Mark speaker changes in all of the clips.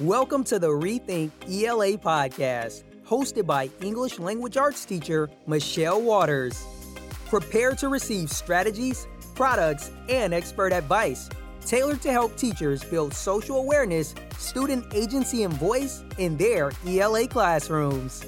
Speaker 1: Welcome to the Rethink ELA podcast, hosted by English language arts teacher Michelle Waters. Prepare to receive strategies, products, and expert advice tailored to help teachers build social awareness, student agency, and voice in their ELA classrooms.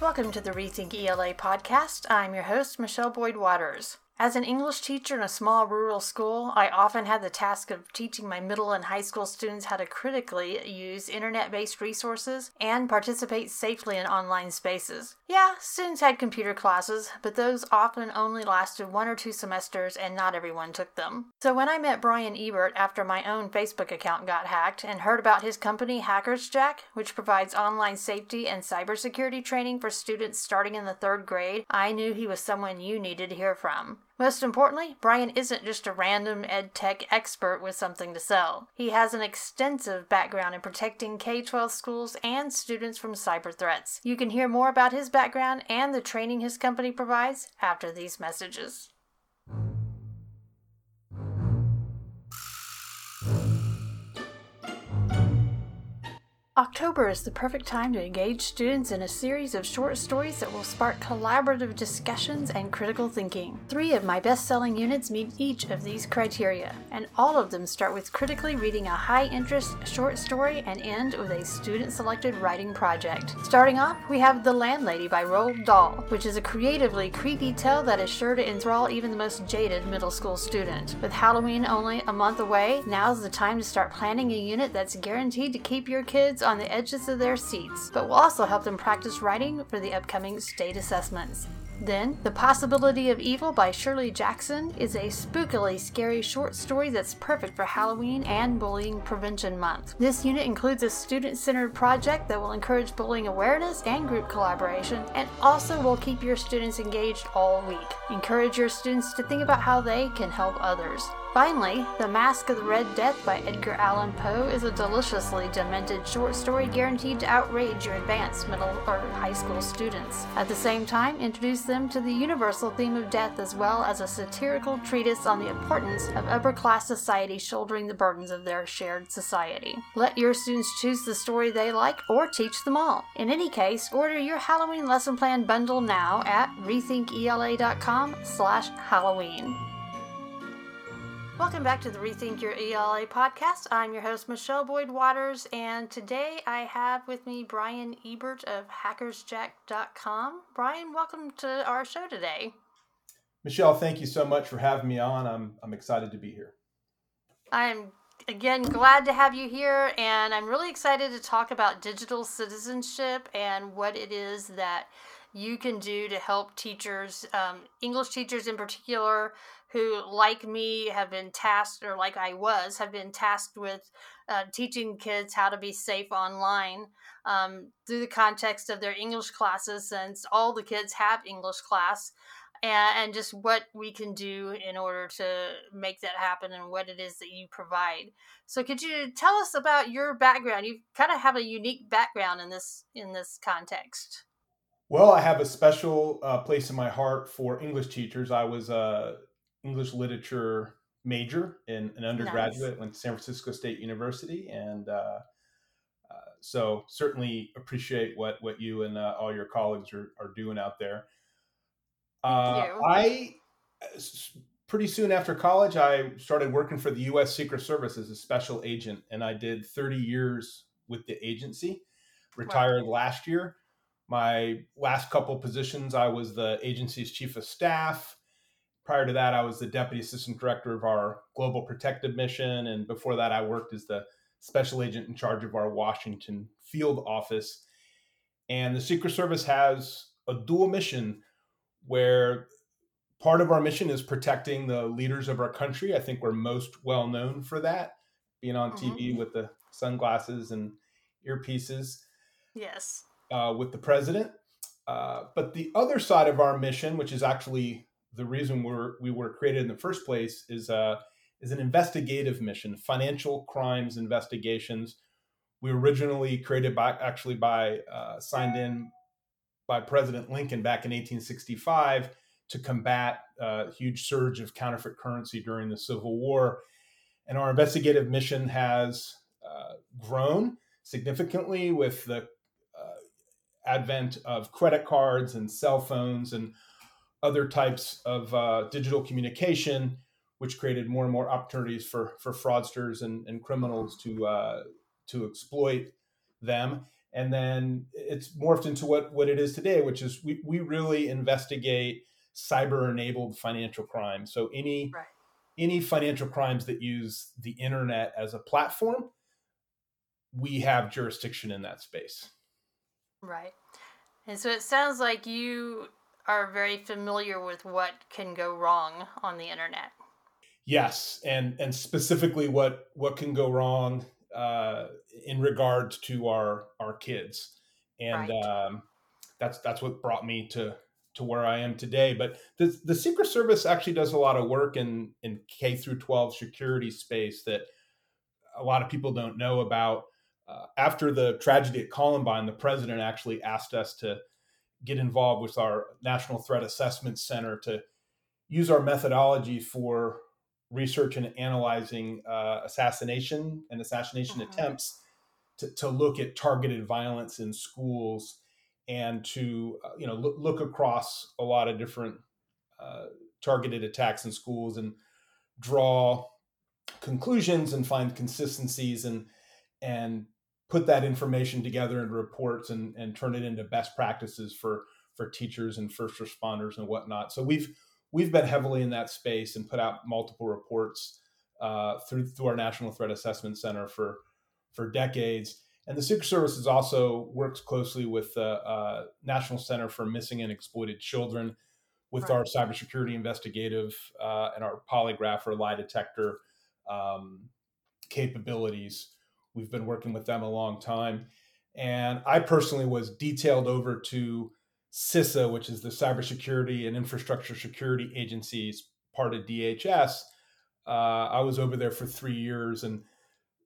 Speaker 2: Welcome to the Rethink ELA podcast. I'm your host, Michelle Boyd Waters. As an English teacher in a small rural school, I often had the task of teaching my middle and high school students how to critically use internet based resources and participate safely in online spaces. Yeah, students had computer classes, but those often only lasted one or two semesters and not everyone took them. So when I met Brian Ebert after my own Facebook account got hacked and heard about his company Hackers Jack, which provides online safety and cybersecurity training for students starting in the third grade, I knew he was someone you needed to hear from. Most importantly, Brian isn't just a random ed tech expert with something to sell. He has an extensive background in protecting K 12 schools and students from cyber threats. You can hear more about his background and the training his company provides after these messages. October is the perfect time to engage students in a series of short stories that will spark collaborative discussions and critical thinking. Three of my best selling units meet each of these criteria, and all of them start with critically reading a high interest short story and end with a student selected writing project. Starting off, we have The Landlady by Roald Dahl, which is a creatively creepy tale that is sure to enthrall even the most jaded middle school student. With Halloween only a month away, now's the time to start planning a unit that's guaranteed to keep your kids kids on the edges of their seats, but will also help them practice writing for the upcoming state assessments. Then, The Possibility of Evil by Shirley Jackson is a spookily scary short story that's perfect for Halloween and Bullying Prevention Month. This unit includes a student centered project that will encourage bullying awareness and group collaboration, and also will keep your students engaged all week. Encourage your students to think about how they can help others. Finally, The Masque of the Red Death by Edgar Allan Poe is a deliciously demented short story guaranteed to outrage your advanced middle or high school students. At the same time, introduce them to the universal theme of death as well as a satirical treatise on the importance of upper class society shouldering the burdens of their shared society. Let your students choose the story they like or teach them all. In any case, order your Halloween lesson plan bundle now at rethinkela.com slash Halloween. Welcome back to the Rethink Your ELA podcast. I'm your host, Michelle Boyd Waters, and today I have with me Brian Ebert of hackersjack.com. Brian, welcome to our show today.
Speaker 3: Michelle, thank you so much for having me on. I'm, I'm excited to be here.
Speaker 2: I'm again glad to have you here, and I'm really excited to talk about digital citizenship and what it is that you can do to help teachers, um, English teachers in particular, who, like me, have been tasked, or like I was, have been tasked with uh, teaching kids how to be safe online um, through the context of their English classes, since all the kids have English class, and, and just what we can do in order to make that happen and what it is that you provide. So, could you tell us about your background? You kind of have a unique background in this in this context.
Speaker 3: Well, I have a special uh, place in my heart for English teachers. I was a English literature major in an undergraduate, nice. went to San Francisco State University, and uh, uh, so certainly appreciate what what you and uh, all your colleagues are, are doing out there. Uh, I pretty soon after college, I started working for the U.S. Secret Service as a special agent, and I did 30 years with the agency. Retired wow. last year. My last couple positions, I was the agency's chief of staff prior to that, I was the deputy assistant director of our global protective mission. And before that, I worked as the special agent in charge of our Washington field office. And the Secret Service has a dual mission where part of our mission is protecting the leaders of our country. I think we're most well known for that, being on mm-hmm. TV with the sunglasses and earpieces.
Speaker 2: Yes.
Speaker 3: Uh, with the president. Uh, but the other side of our mission, which is actually the reason we're we were created in the first place is uh, is an investigative mission, financial crimes investigations. We were originally created by actually by uh, signed in by President Lincoln back in 1865 to combat a uh, huge surge of counterfeit currency during the Civil War. And our investigative mission has uh, grown significantly with the uh, advent of credit cards and cell phones and other types of uh, digital communication, which created more and more opportunities for for fraudsters and, and criminals to uh, to exploit them. And then it's morphed into what what it is today, which is we we really investigate cyber enabled financial crime. So any right. any financial crimes that use the internet as a platform, we have jurisdiction in that space.
Speaker 2: Right. And so it sounds like you are very familiar with what can go wrong on the internet.
Speaker 3: Yes, and and specifically what what can go wrong uh, in regards to our our kids, and right. um, that's that's what brought me to to where I am today. But the the Secret Service actually does a lot of work in in K through 12 security space that a lot of people don't know about. Uh, after the tragedy at Columbine, the president actually asked us to get involved with our National Threat Assessment Center to use our methodology for research and analyzing uh, assassination and assassination mm-hmm. attempts to, to look at targeted violence in schools and to uh, you know look, look, across a lot of different uh, targeted attacks in schools and draw conclusions and find consistencies and and put that information together in reports and, and turn it into best practices for for teachers and first responders and whatnot. So we've we've been heavily in that space and put out multiple reports uh, through through our National Threat Assessment Center for for decades. And the Secret Service is also works closely with the uh, National Center for Missing and Exploited Children with right. our cybersecurity investigative uh, and our polygraph or lie detector um, capabilities. We've been working with them a long time. And I personally was detailed over to CISA, which is the Cybersecurity and Infrastructure Security Agency's part of DHS. Uh, I was over there for three years, and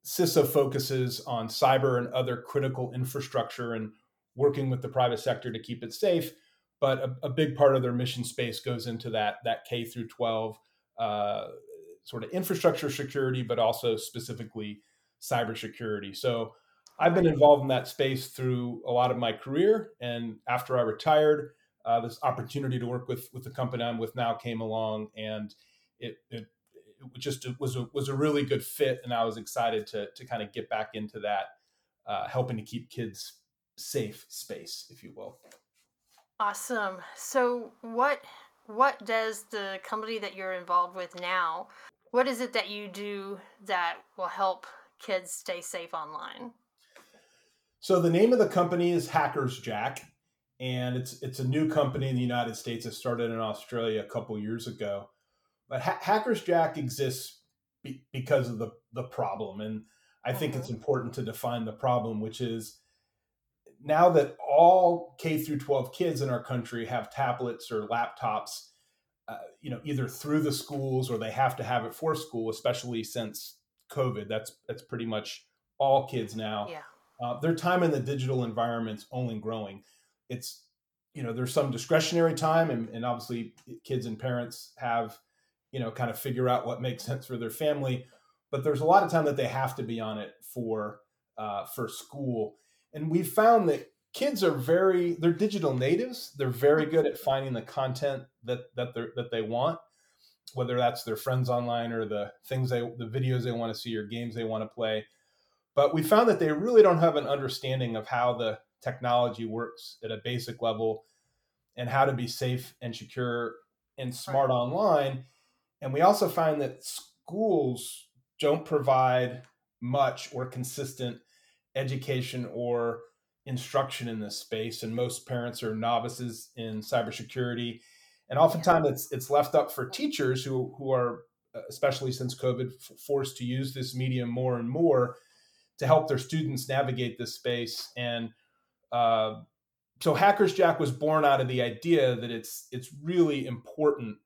Speaker 3: CISA focuses on cyber and other critical infrastructure and working with the private sector to keep it safe. But a, a big part of their mission space goes into that that K through 12 uh, sort of infrastructure security, but also specifically cybersecurity. So I've been involved in that space through a lot of my career, and after I retired, uh, this opportunity to work with with the company I'm with now came along, and it, it it just was a was a really good fit, and I was excited to to kind of get back into that, uh, helping to keep kids safe space, if you will.
Speaker 2: Awesome. So what what does the company that you're involved with now? What is it that you do that will help kids stay safe online?
Speaker 3: So the name of the company is Hackers Jack, and it's it's a new company in the United States. It started in Australia a couple years ago, but ha- Hackers Jack exists be- because of the the problem, and I think mm-hmm. it's important to define the problem, which is now that all K through 12 kids in our country have tablets or laptops, uh, you know, either through the schools or they have to have it for school, especially since COVID. That's that's pretty much all kids now.
Speaker 2: Yeah.
Speaker 3: Uh, their time in the digital environment's only growing. It's you know there's some discretionary time, and, and obviously kids and parents have you know kind of figure out what makes sense for their family. But there's a lot of time that they have to be on it for uh, for school, and we've found that kids are very they're digital natives. They're very good at finding the content that that they that they want whether that's their friends online or the things they the videos they want to see or games they want to play. But we found that they really don't have an understanding of how the technology works at a basic level and how to be safe and secure and smart right. online. And we also find that schools don't provide much or consistent education or instruction in this space and most parents are novices in cybersecurity and oftentimes it's it's left up for teachers who who are uh, especially since covid forced to use this medium more and more to help their students navigate this space. And uh, so hackers jack was born out of the idea that it's it's really important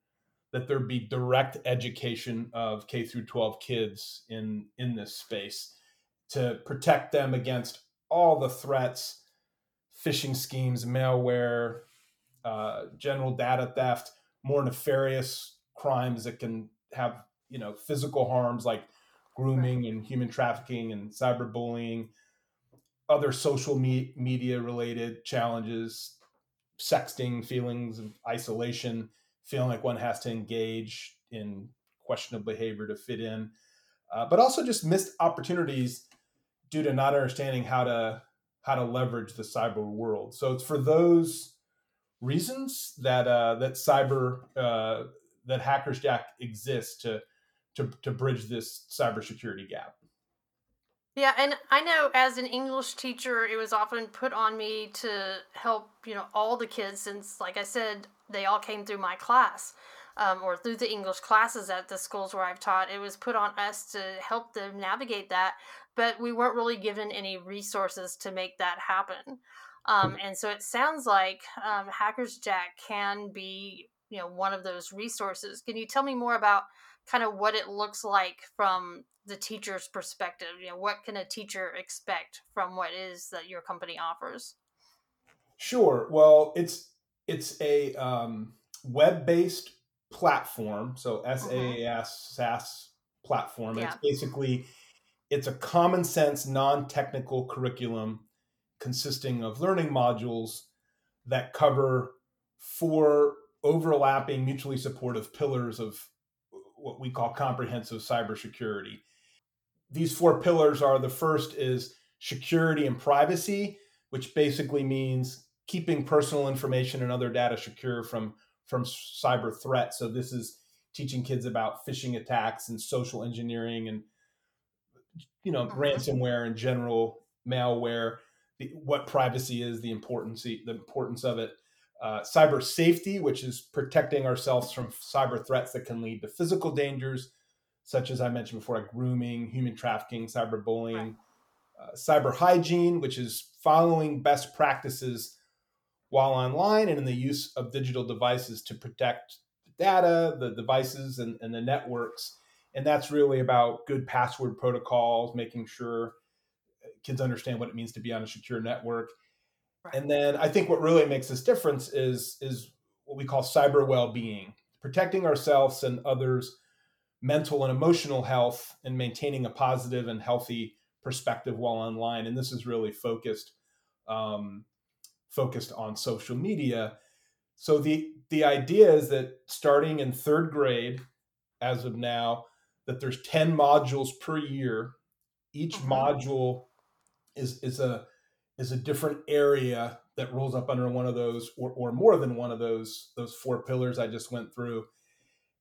Speaker 3: that there be direct education of k through 12 kids in in this space to protect them against all the threats phishing schemes malware uh, general data theft, more nefarious crimes that can have you know physical harms like grooming and human trafficking and cyberbullying, other social me- media related challenges, sexting, feelings of isolation, feeling like one has to engage in questionable behavior to fit in, uh, but also just missed opportunities due to not understanding how to how to leverage the cyber world. So it's for those reasons that uh, that cyber uh, that Hackers Jack exists to to to bridge this cybersecurity gap.
Speaker 2: Yeah, and I know as an English teacher, it was often put on me to help, you know, all the kids since, like I said, they all came through my class um, or through the English classes at the schools where I've taught. It was put on us to help them navigate that, but we weren't really given any resources to make that happen. Um, and so it sounds like um, Hackers Jack can be, you know, one of those resources. Can you tell me more about kind of what it looks like from the teacher's perspective? You know, what can a teacher expect from what is that your company offers?
Speaker 3: Sure. Well, it's it's a um, web-based platform, so SaaS mm-hmm. SaaS platform. Yeah. It's basically it's a common sense, non-technical curriculum consisting of learning modules that cover four overlapping, mutually supportive pillars of what we call comprehensive cybersecurity. These four pillars are the first is security and privacy, which basically means keeping personal information and other data secure from from cyber threats. So this is teaching kids about phishing attacks and social engineering and you know uh-huh. ransomware and general malware the, what privacy is, the importance the importance of it, uh, cyber safety, which is protecting ourselves from cyber threats that can lead to physical dangers, such as I mentioned before, like grooming, human trafficking, cyberbullying, right. uh, cyber hygiene, which is following best practices while online and in the use of digital devices to protect the data, the devices, and, and the networks. And that's really about good password protocols, making sure kids understand what it means to be on a secure network. Right. And then I think what really makes this difference is is what we call cyber well-being, protecting ourselves and others' mental and emotional health and maintaining a positive and healthy perspective while online. And this is really focused um, focused on social media. So the the idea is that starting in third grade, as of now, that there's 10 modules per year. Each mm-hmm. module is is a is a different area that rolls up under one of those or, or more than one of those those four pillars I just went through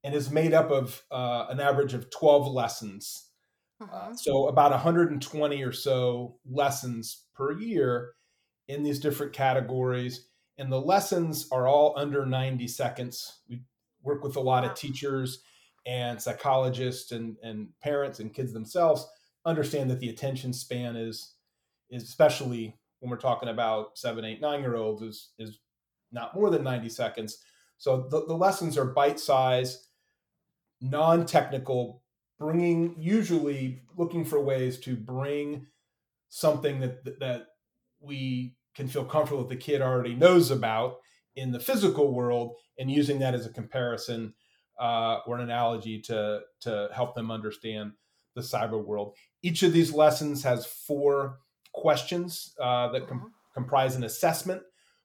Speaker 3: and is made up of uh, an average of 12 lessons uh, uh-huh. so about 120 or so lessons per year in these different categories and the lessons are all under 90 seconds we work with a lot wow. of teachers and psychologists and, and parents and kids themselves understand that the attention span is especially when we're talking about seven, eight, nine year olds, is is not more than 90 seconds. So the, the lessons are bite size, non technical, bringing usually looking for ways to bring something that that we can feel comfortable that the kid already knows about in the physical world and using that as a comparison uh, or an analogy to to help them understand the cyber world. Each of these lessons has four questions uh, that com- mm-hmm. comprise an assessment,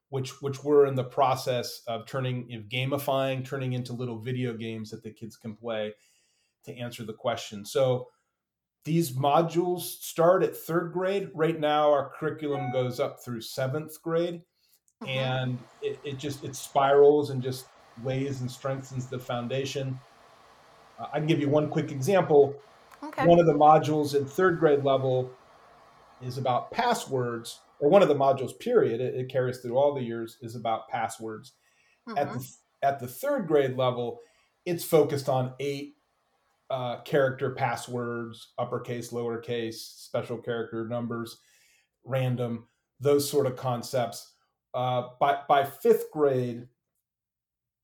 Speaker 3: which which we're in the process of turning of gamifying, turning into little video games that the kids can play to answer the question. So these modules start at third grade. Right now, our curriculum goes up through seventh grade, mm-hmm. and it, it, just it spirals and just lays and strengthens the foundation. Uh, I can give you one quick example. Okay. One of the modules in third grade level is about passwords, or one of the modules, period, it, it carries through all the years, is about passwords. Mm-hmm. At, the, at the third grade level, it's focused on eight uh, character passwords, uppercase, lowercase, special character numbers, random, those sort of concepts. Uh, by, by fifth grade,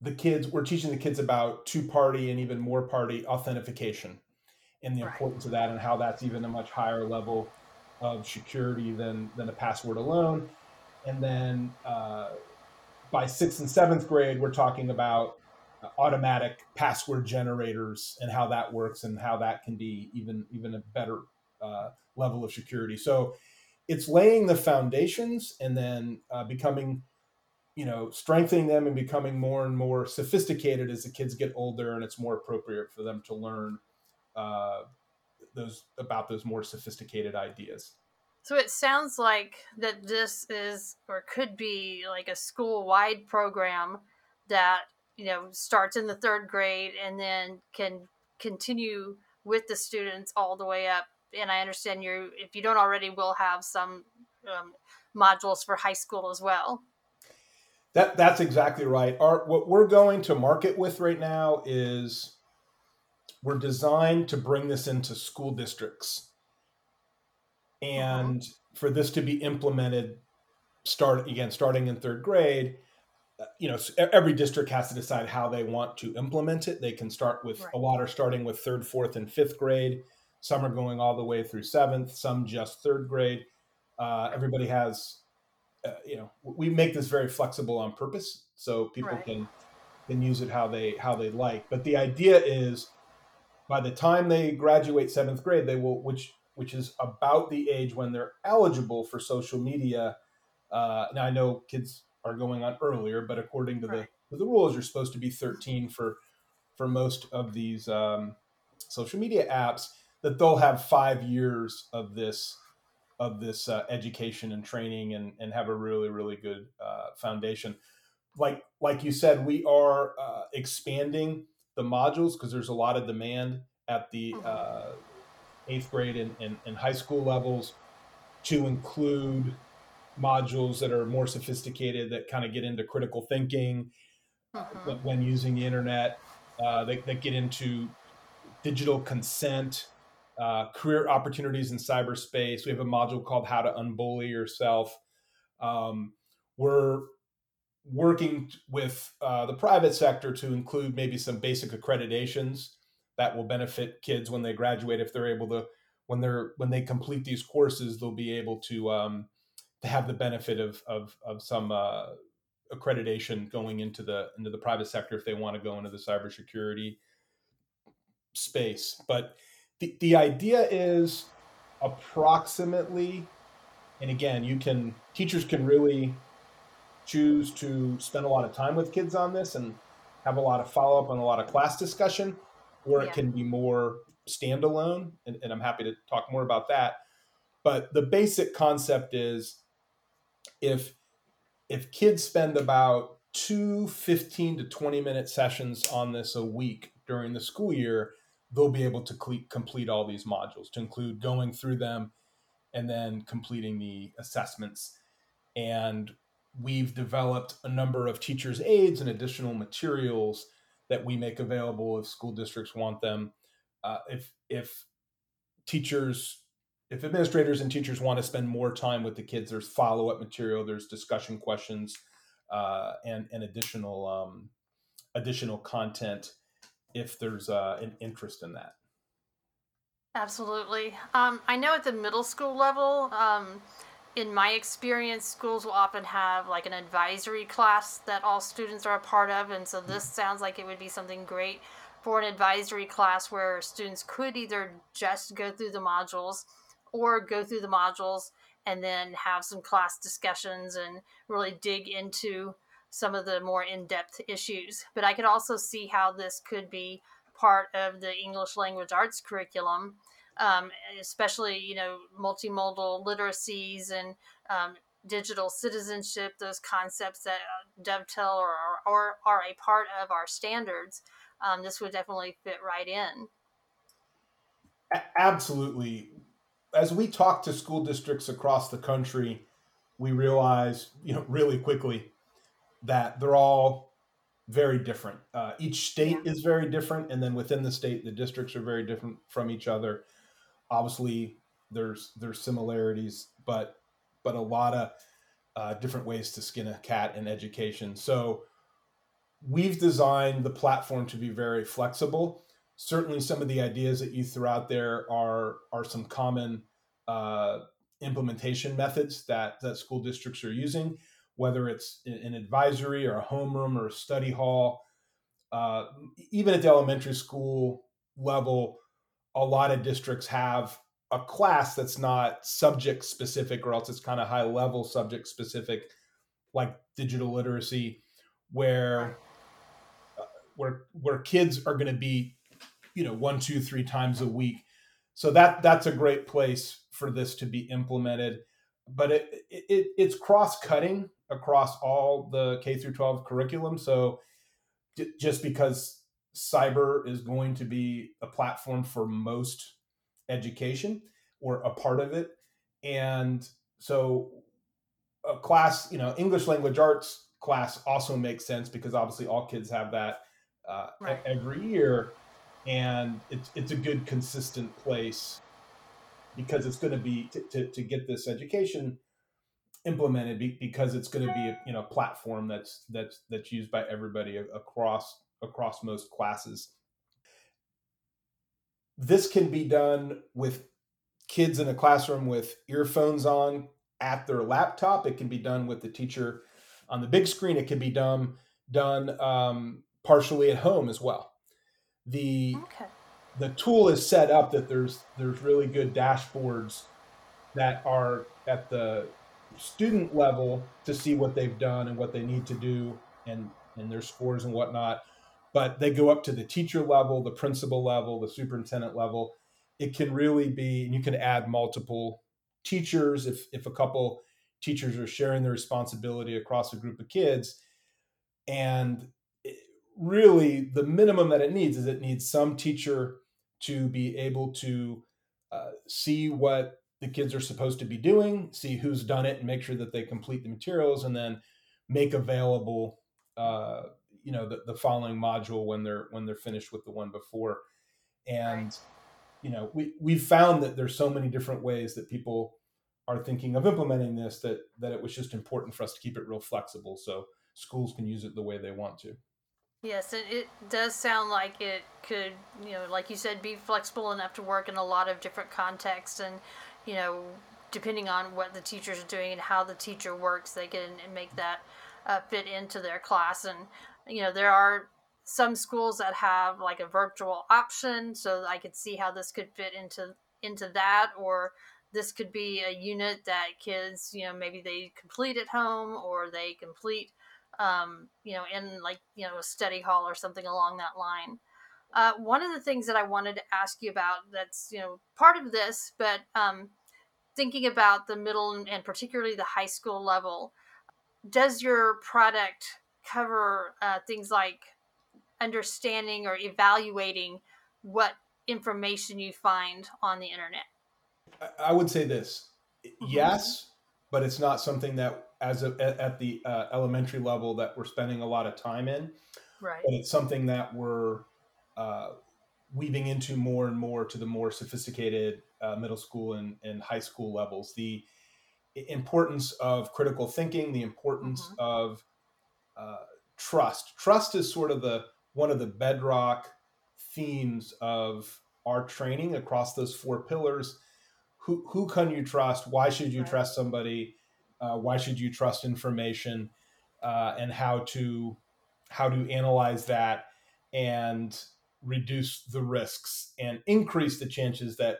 Speaker 3: the kids, we're teaching the kids about two party and even more party authentication and the right. importance of that and how that's even a much higher level of security than than a password alone. And then uh, by sixth and seventh grade, we're talking about automatic password generators and how that works and how that can be even even a better uh, level of security. So it's laying the foundations and then uh, becoming you know strengthening them and becoming more and more sophisticated as the kids get older and it's more appropriate for them to learn uh, those about those more sophisticated ideas.
Speaker 2: So it sounds like that this is or could be like a school wide program that you know starts in the third grade and then can continue with the students all the way up. And i understand you if you don't already will have some um, modules for high school as well.
Speaker 3: That that's exactly right. Our what we're going to market with right now is we're designed to bring this into school districts. And for this to be implemented start again starting in third grade you know every district has to decide how they want to implement it. They can start with right. a lot are starting with third fourth and fifth grade. Some are going all the way through seventh some just third grade. Uh, everybody has uh, you know we make this very flexible on purpose so people right. can can use it how they how they like. But the idea is by the time they graduate seventh grade they will which which is about the age when they're eligible for social media uh, now i know kids are going on earlier, but according to right. the to the rules, you're supposed to be 13 for for most of these um, social media apps. That they'll have five years of this of this uh, education and training and and have a really really good uh, foundation. Like like you said, we are uh, expanding the modules because there's a lot of demand at the mm-hmm. uh, eighth grade and, and, and high school levels to include modules that are more sophisticated that kind of get into critical thinking uh-huh. when using the internet uh, that, that, get into digital consent uh, career opportunities in cyberspace we have a module called how to unbully yourself um, we're working with uh, the private sector to include maybe some basic accreditations that will benefit kids when they graduate if they're able to when they're when they complete these courses they'll be able to um, to have the benefit of of, of some uh, accreditation going into the into the private sector if they want to go into the cybersecurity space. But the, the idea is approximately, and again, you can teachers can really choose to spend a lot of time with kids on this and have a lot of follow up and a lot of class discussion, or yeah. it can be more standalone. And, and I'm happy to talk more about that. But the basic concept is if if kids spend about two 15 to 20 minute sessions on this a week during the school year they'll be able to complete all these modules to include going through them and then completing the assessments and we've developed a number of teachers aids and additional materials that we make available if school districts want them uh, if if teachers if administrators and teachers want to spend more time with the kids, there's follow up material, there's discussion questions, uh, and and additional um, additional content if there's uh, an interest in that.
Speaker 2: Absolutely. Um, I know at the middle school level, um, in my experience, schools will often have like an advisory class that all students are a part of, and so hmm. this sounds like it would be something great for an advisory class where students could either just go through the modules or go through the modules and then have some class discussions and really dig into some of the more in-depth issues. But i could also see how this could be part of the english language arts curriculum um, especially you know multimodal literacies and um, digital citizenship those concepts that uh, dovetail or, or, are a part of our standards um, this would definitely fit right in
Speaker 3: absolutely as we talk to school districts across the country, we realize, you know, really quickly that they're all very different. Uh, each state is very different, and then within the state, the districts are very different from each other. Obviously, there's there's similarities, but but a lot of uh, different ways to skin a cat in education. So we've designed the platform to be very flexible certainly some of the ideas that you threw out there are are some common uh, implementation methods that that school districts are using, whether it's an advisory or a homeroom or a study hall. uh, even at the elementary school level, a lot of districts have a class that's not subject specific, or else it's kind of high level subject specific, like digital literacy, where uh, where where kids are going to be, you know, one, two, three times a week. So that that's a great place for this to be implemented. But it, it it's cross cutting across all the K through 12 curriculum. So just because cyber is going to be a platform for most education or a part of it. And so a class, you know, English language arts class also makes sense because obviously all kids have that uh, right. every year. And it's, it's a good, consistent place because it's going to be to, to, to get this education implemented because it's going to be a you know platform that's that's that's used by everybody across across most classes. This can be done with kids in a classroom with earphones on at their laptop. It can be done with the teacher on the big screen. It can be done done um, partially at home as well. The okay. the tool is set up that there's there's really good dashboards that are at the student level to see what they've done and what they need to do and and their scores and whatnot but they go up to the teacher level the principal level the superintendent level. It can really be and you can add multiple teachers if if a couple teachers are sharing the responsibility across a group of kids. And really the minimum that it needs is it needs some teacher to be able to uh, see what the kids are supposed to be doing, see who's done it, and make sure that they complete the materials, and then make available, uh, you know, the, the following module when they're when they're finished with the one before. And right. you know, we we've found that there's so many different ways that people are thinking of implementing this that that it was just important for us to keep it real flexible so schools can use it the way they want to.
Speaker 2: Yes, it, it does sound like it could, you know, like you said, be flexible enough to work in a lot of different contexts. And you know, depending on what the teachers are doing and how the teacher works, they can make that uh, fit into their class. And, you know, there are some schools that have like a virtual option, so I could see how this could fit into into that, or this could be a unit that kids, you know, maybe they complete at home or they complete, um, you know, in like you know a study hall or something along that line. Uh, one of the things that I wanted to ask you about that's you know part of this, but um, thinking about the middle and particularly the high school level, does your product cover uh, things like understanding or evaluating what information you find on the internet?
Speaker 3: I would say this: mm-hmm. yes, but it's not something that, as a, at the uh, elementary level, that we're spending a lot of time in.
Speaker 2: Right.
Speaker 3: But it's something that we're uh, weaving into more and more to the more sophisticated uh, middle school and, and high school levels. The importance of critical thinking, the importance mm-hmm. of uh, trust. Trust is sort of the one of the bedrock themes of our training across those four pillars. Who, who can you trust? Why should you right. trust somebody? Uh, why should you trust information? Uh, and how to how to analyze that and reduce the risks and increase the chances that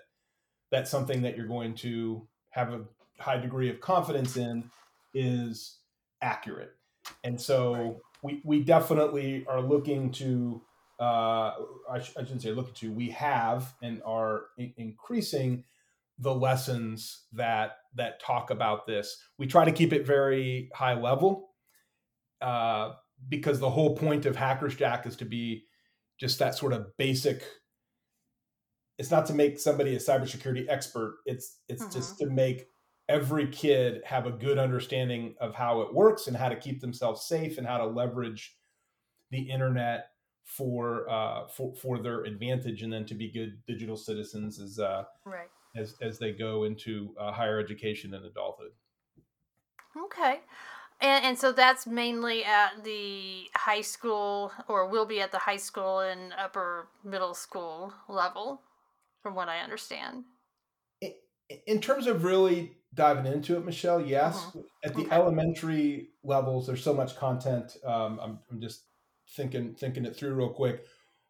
Speaker 3: that's something that you're going to have a high degree of confidence in is accurate. And so we, we definitely are looking to, uh, I, sh- I, shouldn't say looking to, we have and are increasing the lessons that that talk about this. We try to keep it very high level uh, because the whole point of Hackers Jack is to be just that sort of basic it's not to make somebody a cybersecurity expert it's it's mm-hmm. just to make every kid have a good understanding of how it works and how to keep themselves safe and how to leverage the internet for uh, for for their advantage and then to be good digital citizens as uh,
Speaker 2: right.
Speaker 3: as as they go into uh, higher education and adulthood.
Speaker 2: Okay. And, and so that's mainly at the high school, or will be at the high school and upper middle school level, from what I understand.
Speaker 3: In, in terms of really diving into it, Michelle, yes. Mm-hmm. At the okay. elementary levels, there's so much content. Um, I'm, I'm just thinking thinking it through real quick.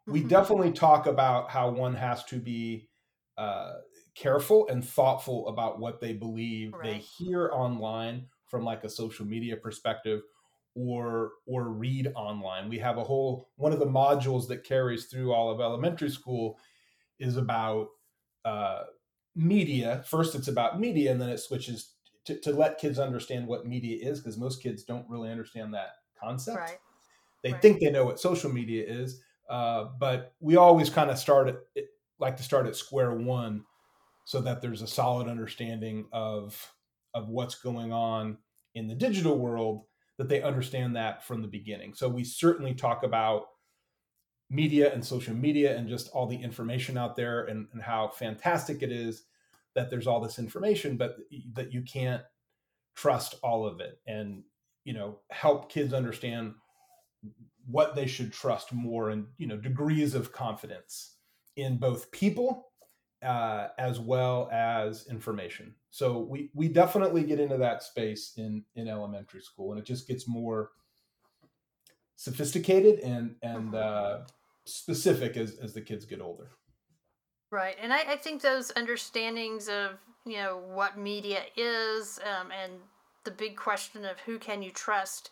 Speaker 3: We
Speaker 2: Mhm.
Speaker 3: definitely talk about how one has to be uh, careful and thoughtful about what they believe they hear online from like a social media perspective or or read online. We have a whole one of the modules that carries through all of elementary school is about uh, media. First, it's about media, and then it switches to, to let kids understand what media is because most kids don't really understand that concept.
Speaker 2: Right.
Speaker 3: They
Speaker 2: Right.
Speaker 3: think they know what social media is, uh, but we always kind of start at it- like to start at square one, so that there's a solid understanding of of what's going on in the digital world. That they understand that from the beginning. So we certainly talk about media and social media and just all the information out there and, and how fantastic it is that there's all this information, but that you can't trust all of it and you know help kids understand what they should trust more and you know degrees of confidence in both people uh, as well as information. So we we definitely get into that space in in elementary school and it just gets more sophisticated and and uh, specific as as the kids get older
Speaker 2: Right, and I, I think those understandings of you know what media is, um, and the big question of who can you trust,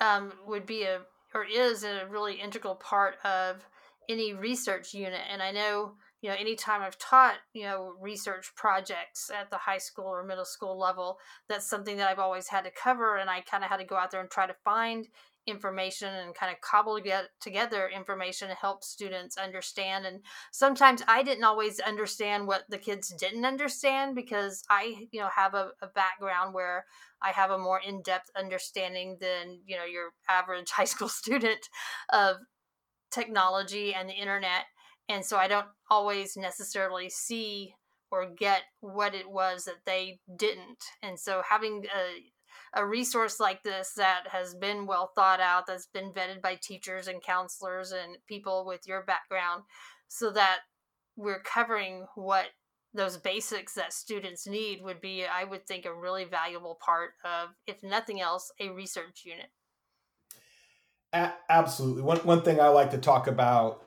Speaker 2: um, would be a or is a really integral part of any research unit. And I know you know anytime I've taught you know research projects at the high school or middle school level, that's something that I've always had to cover, and I kind of had to go out there and try to find information and kind of cobble get together information to help students understand and sometimes I didn't always understand what the kids didn't understand because I, you know, have a, a background where I have a more in-depth understanding than, you know, your average high school student of technology and the internet. And so I don't always necessarily see or get what it was that they didn't. And so having a a resource like this that has been well thought out, that's been vetted by teachers and counselors and people with your background, so that we're covering what those basics that students need would be, I would think, a really valuable part of, if nothing else, a research unit.
Speaker 3: A- absolutely. One one thing I like to talk about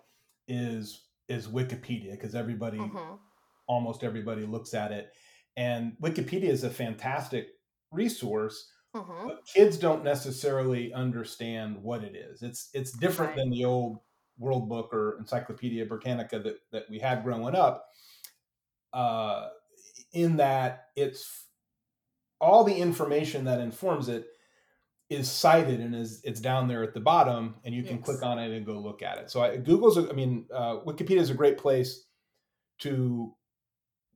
Speaker 3: is is Wikipedia because everybody,
Speaker 2: Mm-hmm.
Speaker 3: almost everybody, looks at it, and Wikipedia is a fantastic resource.
Speaker 2: Mm-hmm.
Speaker 3: But kids don't necessarily understand what it is. It's it's different
Speaker 2: Right.
Speaker 3: than the old World Book or Encyclopedia Britannica that that we had growing up. Uh, in that it's all the information that informs it is cited and is it's down there at the bottom and you can
Speaker 2: Yes.
Speaker 3: click on it and go look at it so I, google's a- i mean uh, wikipedia is a great place to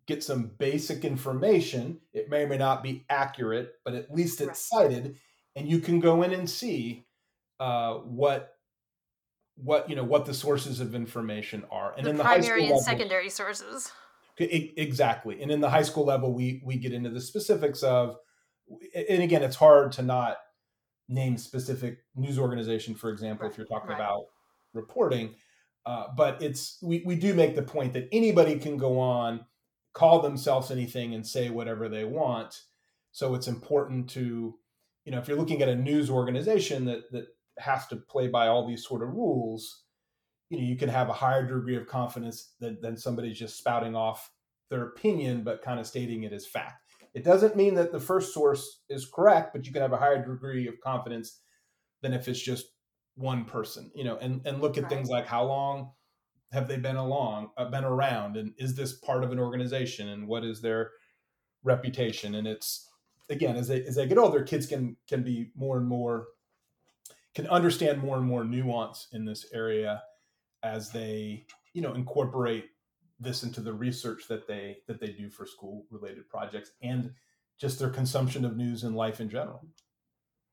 Speaker 3: get some basic information it may or may not be accurate but at least it's cited and you can go in and see uh, what what you know what the sources of information are and
Speaker 2: the
Speaker 3: in the high school
Speaker 2: primary and
Speaker 3: level,
Speaker 2: secondary sources.
Speaker 3: E- Exactly. And in the high school level, we we get into the specifics of, and again, it's hard to not name specific news organization, for example, if you're talking
Speaker 2: right.
Speaker 3: about reporting. Uh, but it's we we do make the point that anybody can go on, call themselves anything, and say whatever they want. So it's important to, you know, if you're looking at a news organization that that has to play by all these sort of rules, you know you can have a higher degree of confidence than, than somebody just spouting off their opinion but kind of stating it as fact it doesn't mean that the first source is correct but you can have a higher degree of confidence than if it's just one person you know and and look at
Speaker 2: Right.
Speaker 3: things like how long have they been along uh, been around and is this part of an organization and what is their reputation? And it's again as they as they get older kids can can be more and more can understand more and more nuance in this area as they you know incorporate this into the research that they that they do for school related projects and just their consumption of news and life in general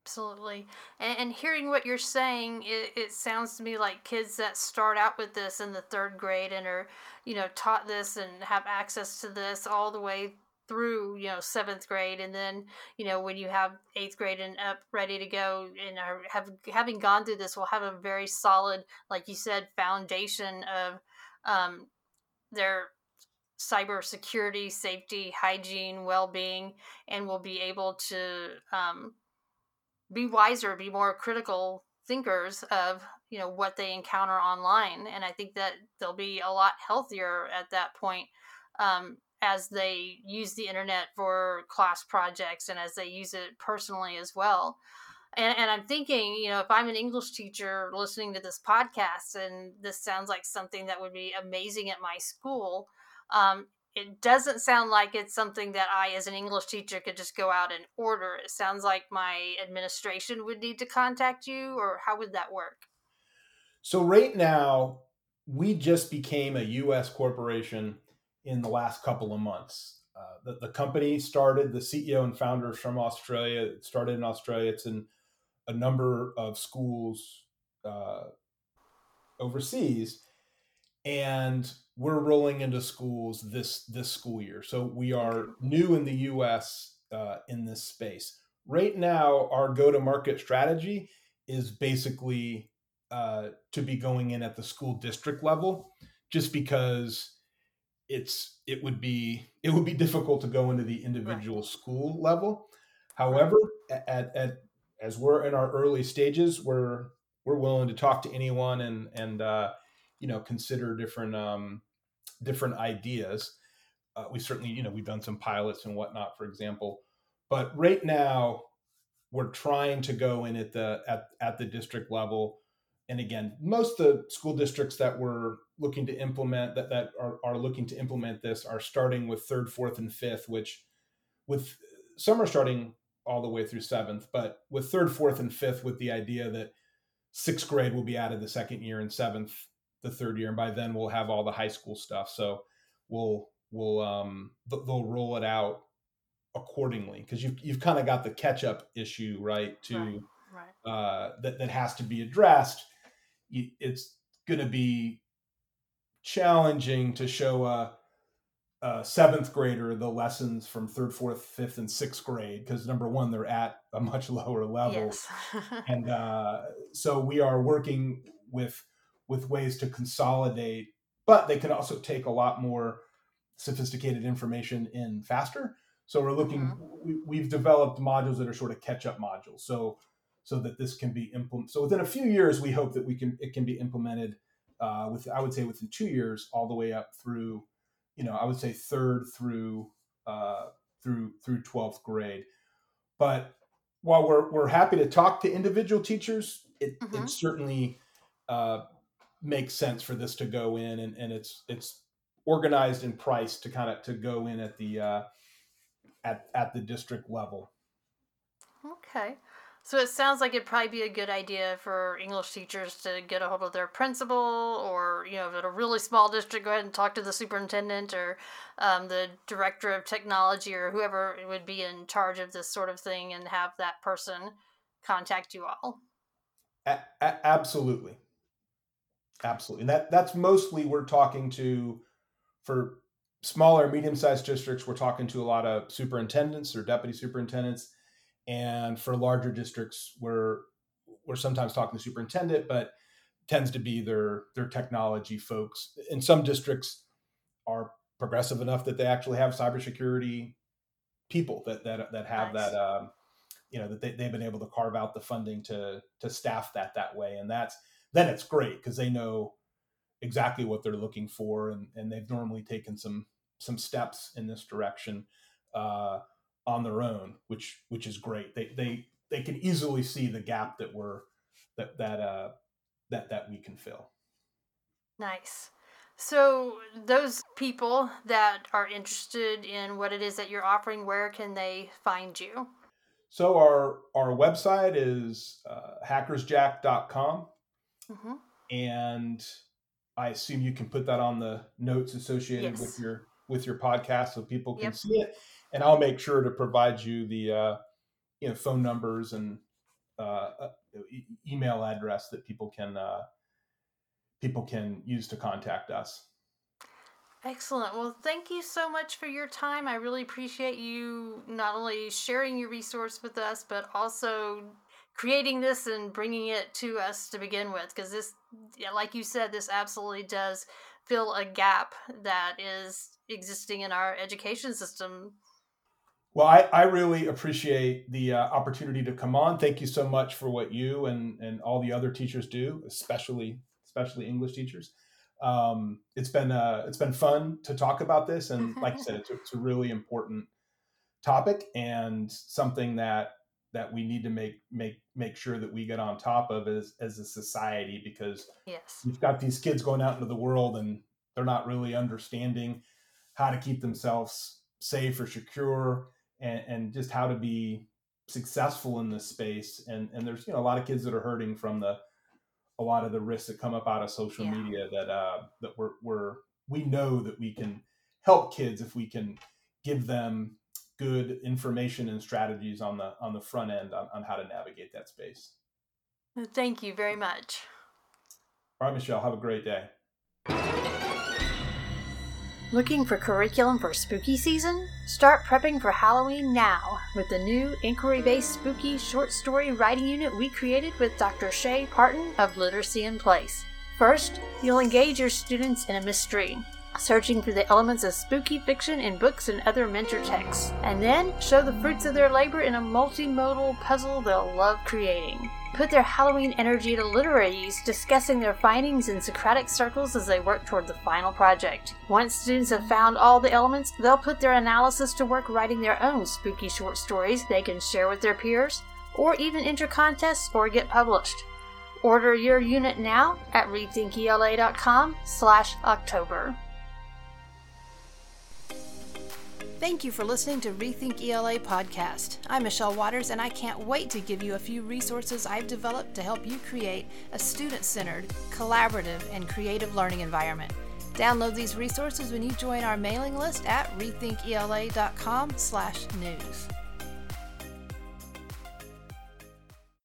Speaker 2: Absolutely. And, and hearing what you're saying, it, it sounds to me like kids that start out with this in the third grade and are, you know, taught this and have access to this all the way through, you know, seventh grade. And then, you know, when you have eighth grade and up ready to go and have having gone through this, will have a very solid, like you said, foundation of um, their cybersecurity, safety, hygiene, well being, and will be able to um, be wiser, be more critical thinkers of you know what they encounter online and i think that they'll be a lot healthier at that point um, as they use the internet for class projects and as they use it personally as well. And, and i'm thinking you know if i'm an english teacher listening to this podcast and this sounds like something that would be amazing at my school um, it doesn't sound like it's something that I, as an English teacher, could just go out and order. It sounds like my administration would need to contact you, or how would that work?
Speaker 3: So, right now, we just became a U.S. corporation in the last couple of months. Uh, the, the company started, the CEO and founders from Australia, it started in Australia. It's in a number of schools uh, overseas. And we're rolling into schools this this school year. So we are new in the U.S. Uh, in this space. Right now, our go-to-market strategy is basically uh, to be going in at the school district level, just because it's it would be it would be difficult to go into the individual right. school level. However, at, at as we're in our early stages, we're we're willing to talk to anyone and and uh, you know consider different um, different ideas. Uh, we certainly you know we've done some pilots and whatnot, for example. But right now, we're trying to go in at the at, at the district level. And again, most of the school districts that we're looking to implement that that are, are looking to implement this are starting with third, fourth, and fifth, which with some are starting all the way through seventh, but with third, fourth, and fifth, with the idea that sixth grade will be added the second year and seventh the third year, and by then we'll have all the high school stuff. So we'll we'll um they'll roll it out accordingly because you've you've kind of got the catch up issue right to right, right. Uh, that that has to be addressed. It's going to be challenging to show a, a, seventh grader the lessons from third, fourth, fifth, and sixth grade because number one they're at a much lower level, yes. and uh, so we are working with with ways to consolidate, but they can also take a lot more sophisticated information in faster. So we're looking. Mm-hmm. We, have developed modules that are sort of catch-up modules. So so that this can be implemented. So within a few years, we hope that we can it can be implemented. Uh, with I would say within two years, all the way up through, you know, I would say third through uh, through through twelfth grade. But while we're we're happy to talk to individual teachers, it, mm-hmm. it certainly uh, makes sense for this to go in and, and it's it's organized and priced to kind of to go in at the uh, at at the district level.
Speaker 2: Okay. So it sounds like it'd probably be a good idea for English teachers to get a hold of their principal, or you know, if at a really small district, go ahead and talk to the superintendent or um, the director of technology or whoever would be in charge of this sort of thing, and have that person contact you all.
Speaker 3: A- a- absolutely, Absolutely. And that that's mostly we're talking to for smaller, medium-sized districts, we're talking to a lot of superintendents or deputy superintendents. And for larger districts, we're we're sometimes talking to superintendent, but tends to be their their technology folks. In some districts are progressive enough that they actually have cybersecurity people that that that have nice. that um, you know that they, they've been able to carve out the funding to to staff that that way and that's then it's great because they know exactly what they're looking for and, and they've normally taken some some steps in this direction uh, on their own which which is great. They they they can easily see the gap that we're that that uh that that we can fill.
Speaker 2: Nice. So those people that are interested in what it is that you're offering where can they find you?
Speaker 3: So our our website is uh, hackersjack.com Mm-hmm. And I assume you can put that on the notes associated yes. with your with your podcast so people can yep. see it. And I'll make sure to provide you the uh, you know phone numbers and uh, uh e- email address that people can uh, people can use to contact us.
Speaker 2: Excellent. Well, thank you so much for your time. I really appreciate you not only sharing your resource with us, but also creating this and bringing it to us to begin with because this like you said this absolutely does fill a gap that is existing in our education system
Speaker 3: Well, I, I really appreciate the uh, opportunity to come on. Thank you so much for what you and, and all the other teachers do, especially especially English teachers. Um, it's been uh, it's been fun to talk about this, and like I said, it's a, it's a really important topic and something that that we need to make make make sure that we get on top of as as a society because
Speaker 2: yes,
Speaker 3: you've got these kids going out into the world and they're not really understanding how to keep themselves safe or secure and, and just how to be successful in this space and and there's you know a lot of kids that are hurting from the a lot of the risks that come up out of social yeah. media that uh that we're, we're we know that we can help kids if we can give them good information and strategies on the on the front end on, on how to navigate that space
Speaker 2: thank you very much
Speaker 3: all right michelle have a great day
Speaker 2: Looking for curriculum for spooky season? Start prepping for Halloween now with the new inquiry based spooky short story writing unit we created with Dr. Shay Parton of Literacy in Place. First, you'll engage your students in a mystery, searching for the elements of spooky fiction in books and other mentor texts, and then show the fruits of their labor in a multimodal puzzle they'll love creating put their Halloween energy to literary use, discussing their findings in Socratic circles as they work toward the final project. Once students have found all the elements, they'll put their analysis to work writing their own spooky short stories they can share with their peers, or even enter contests or get published. Order your unit now at rethinkela.com slash October.
Speaker 4: Thank you for listening to Rethink ELA podcast. I'm Michelle Waters, and I can't wait to give you a few resources I've developed to help you create a student-centered, collaborative, and creative learning environment. Download these resources when you join our mailing list at rethinkela.com/news.